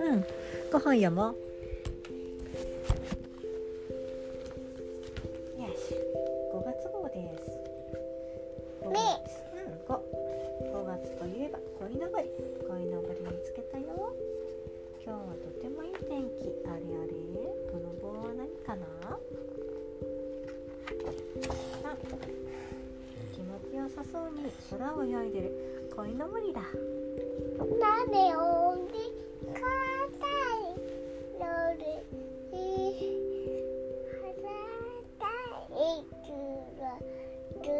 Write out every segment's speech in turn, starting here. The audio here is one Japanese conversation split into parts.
うん。ご飯やも？うさそうに空を泳いでる。鯉のぼりだ。誰を見かたい。ので肌がいくらく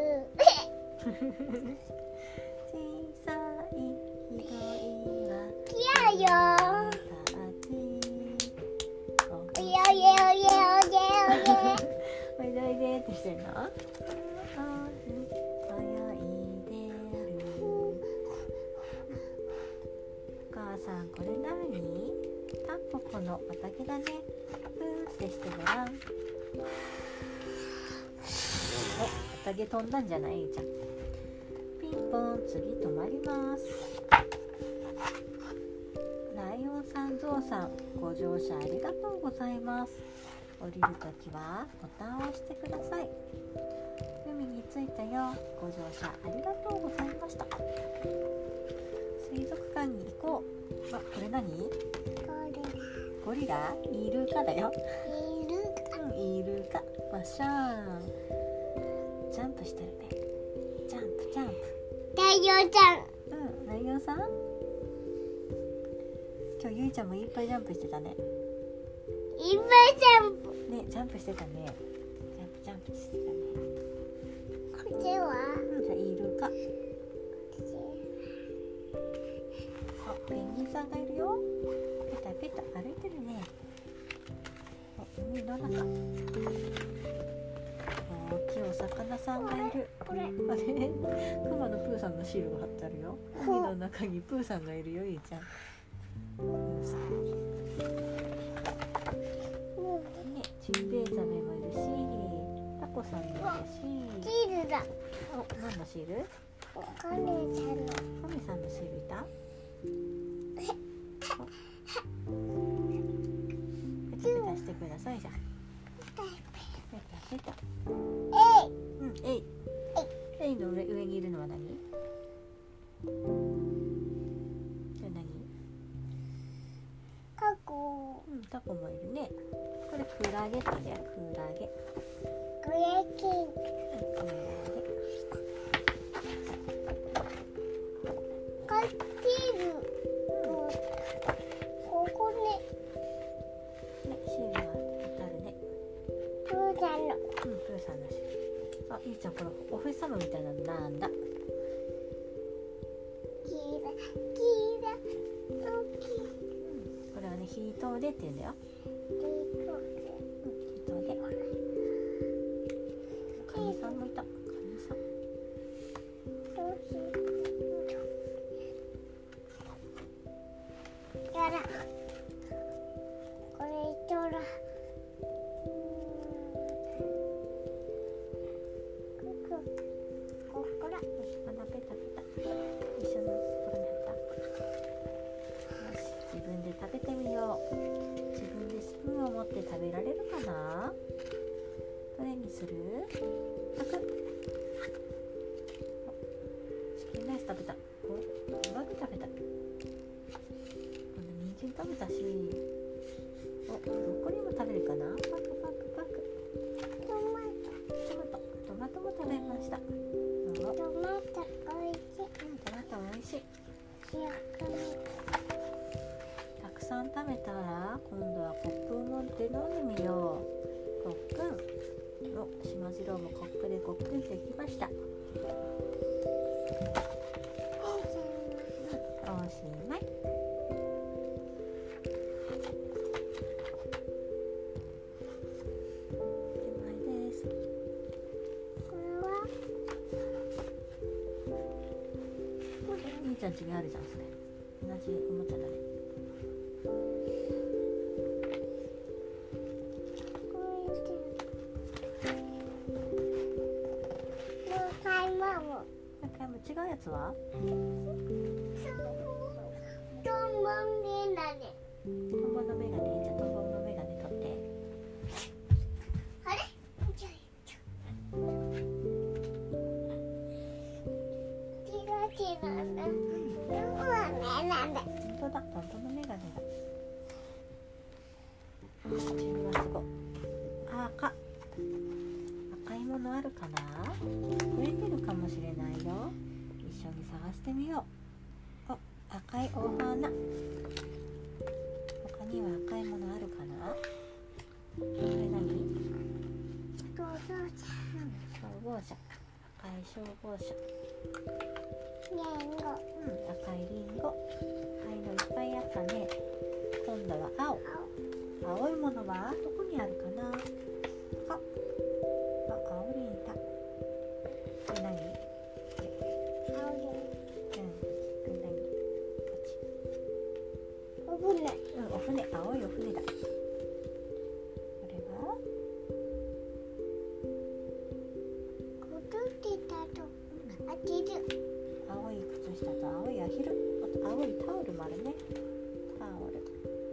の畑だね。プーってしてごらん。お畑飛んだんじゃない？じゃんピンポン次止まります。ライオンさんゾウさんご乗車ありがとうございます。降りるときはボタンを押してください。海に着いたよ。ご乗車ありがとうございました。水族館に行こう。あこれ何？ゴリライルカだよ。れいるうんイルカわっしゃーん。ジャンプしてるね。ジャンプジャンプ。太陽ちゃん。うんライオンさん？今日ゆいちゃんもいっぱいジャンプしてたね。いっぱいジャンプ。ねジャンプしてたね。ジャンプジャンプしてたね。こっちは？うんじゃあイルカあペンギンさんがいるよペタペタ歩いてるね。あ海の中。大きいお魚さんがいる。あれ？クマのプーさんのシールが貼ってあるよ。海の中にプーさんがいるよゆいちゃん。ねジンベエザメもいるしタコさんもいるし。チーズだ。お何のシール？お金ちゃんの。マミさんのシールいた？くださいじゃん。ペタペタえいうんえい。えい。の上上にいるのは何？何？過去うんタコもいるね。これクラゲって言うん。だよクラゲ。グレキン。うんクラゲプーさんのあゆいちゃんこのお星様みたいなのなんだ？これはねヒートーデって言うんだよって食べられるかな？どれにする？チキンライス食べた。おバーグ食べた。人参食べたし。おブロッコリーも食べるかな？パクパクパク。トマト。マトトマトも食べました。おトトマトおいしい。うんトマト美味しいん食べたら今度はコップを持って飲んでみよう。コックン。おしまじろうもコップでコックンってきました。おしまい？おしまいです。これは？兄ちゃん家にあるじゃんそれ。同じおもちゃだね違うやつは？トンボンだねトンボのメガネじゃあトンボのメガネ取って。あれ？ちょいちょキラキラなトンボはねなんだ。本当だトンボのメガネだ。唇はすごいあ赤。赤いものあるかな？増えてるかもしれないよ一緒に探してみよう。お赤いお花。他には赤いものあるかな？これ何？どうぞ消防車。赤い消防車。リンゴ。うん赤いリンゴ。赤いのいっぱいあったね。今度は青。青いものは？どこにあるかな？るあと青いタオルもあるね。タオル。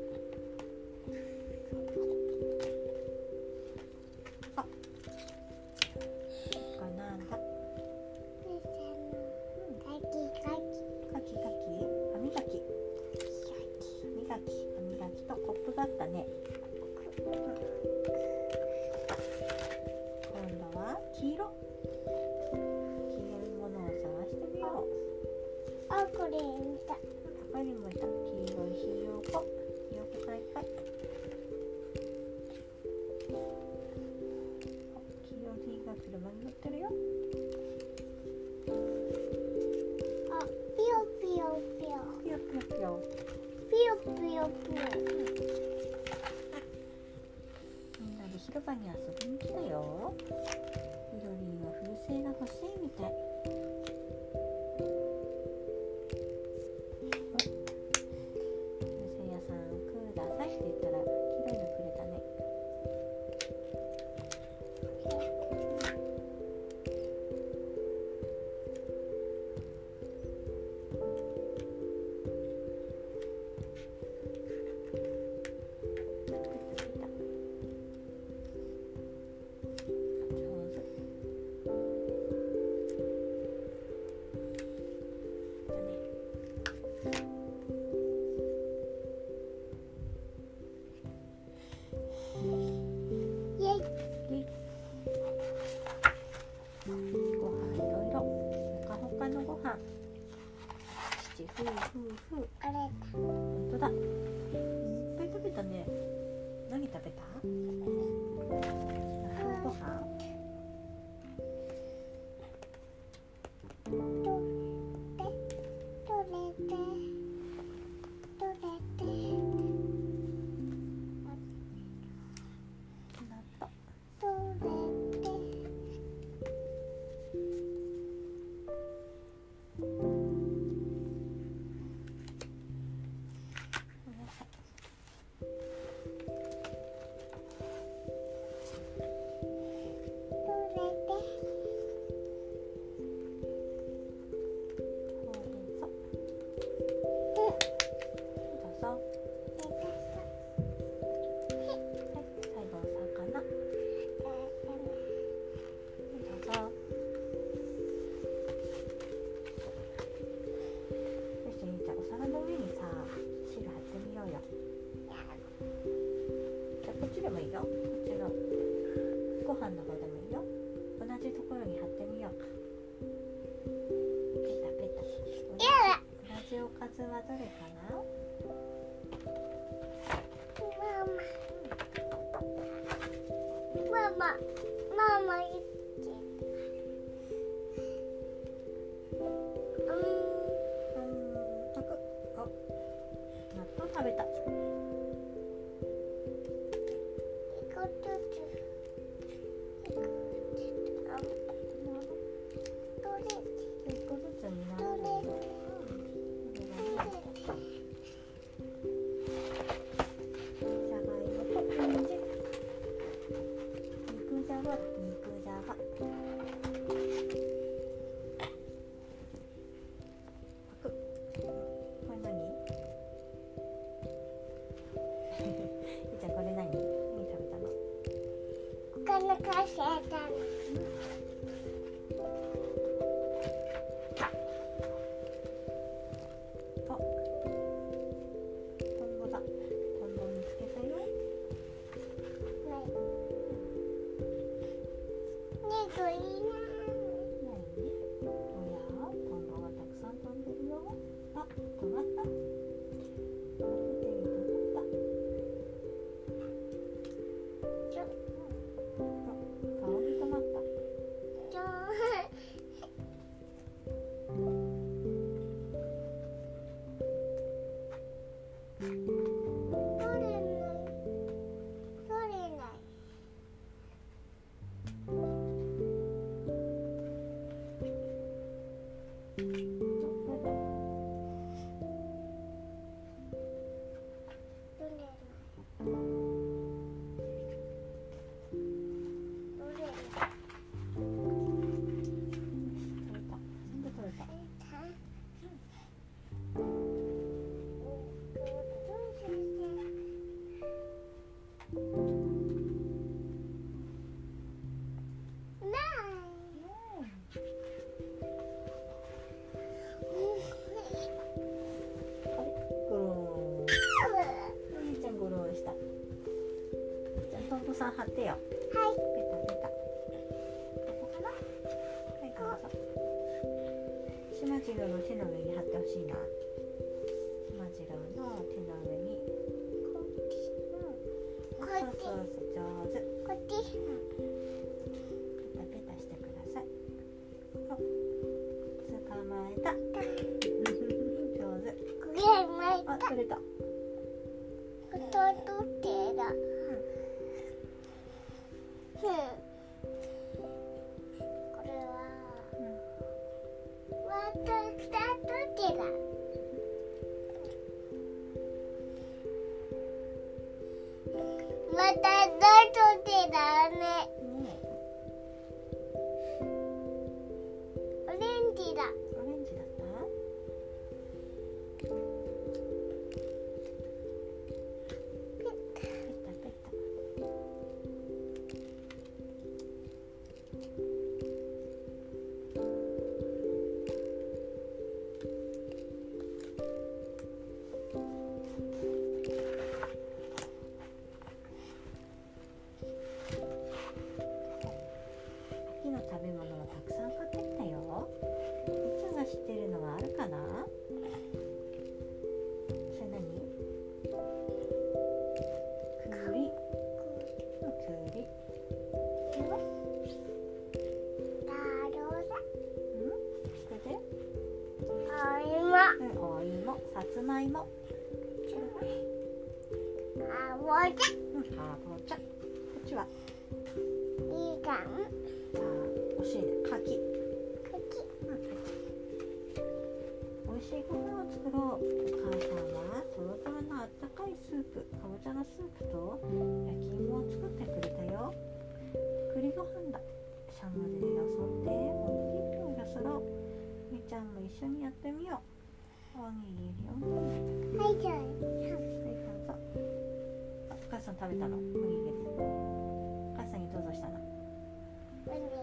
あこれ見た他にもいた黄色いひよこひよこがいっぱい黄色いひが車に乗ってるよあピヨピヨ。ピヨぴよぴよぴよピヨピヨ。ピヨみんなで広場に遊びに来たよみろりは風船が欲しいみたいつはどれかな？ママ。ママ。gonna crush it. じゃあトンボさん貼ってよ。ペタペタ。ここかな？はいどうぞしまじろうの手の上に貼ってほしいな。しまじろうの手の上に。うんそうそうそう上手。ペタペタしてください。あ捕まえた。上手。あ取れた。こ作ろうお母さんはとろとろのあったかいスープかぼちゃのスープと焼き芋を作ってくれたよ。栗ご飯だしゃもじでよそっておにぎりをよそろうみーちゃんも一緒にやってみよう。おにぎりをはいはいじゃあどうぞあお母さん食べたの？おにぎり。お母さんにどうぞしたの？おにぎり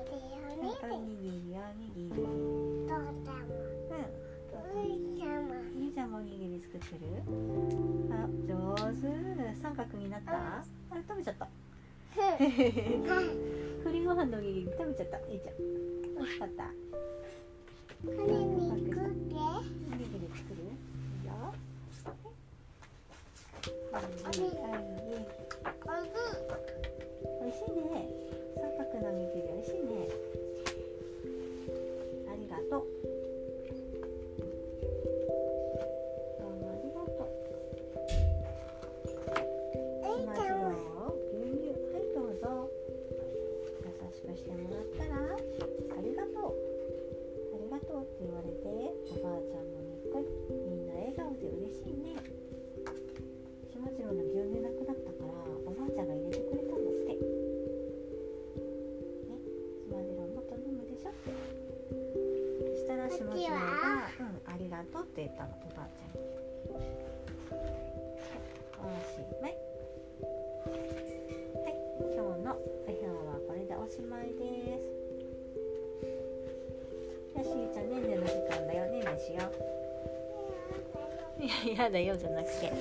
おおにぎり。にぎりおにぎり。どうだもにぎり作ってる？あ上手。三角になった？あれ食べちゃった。栗 ご飯のおにぎり食べちゃった。いいじゃん。美味しかったおにぎり作る？いいよ。はいはいね。三角のしまじろうが「うん。ありがとう」って言ったのおばあちゃん。におしまいはい今日のお部屋はこれでおしまいですよしじゃあねん。ねの時間だよねん。ねしよういや嫌だよじゃなくて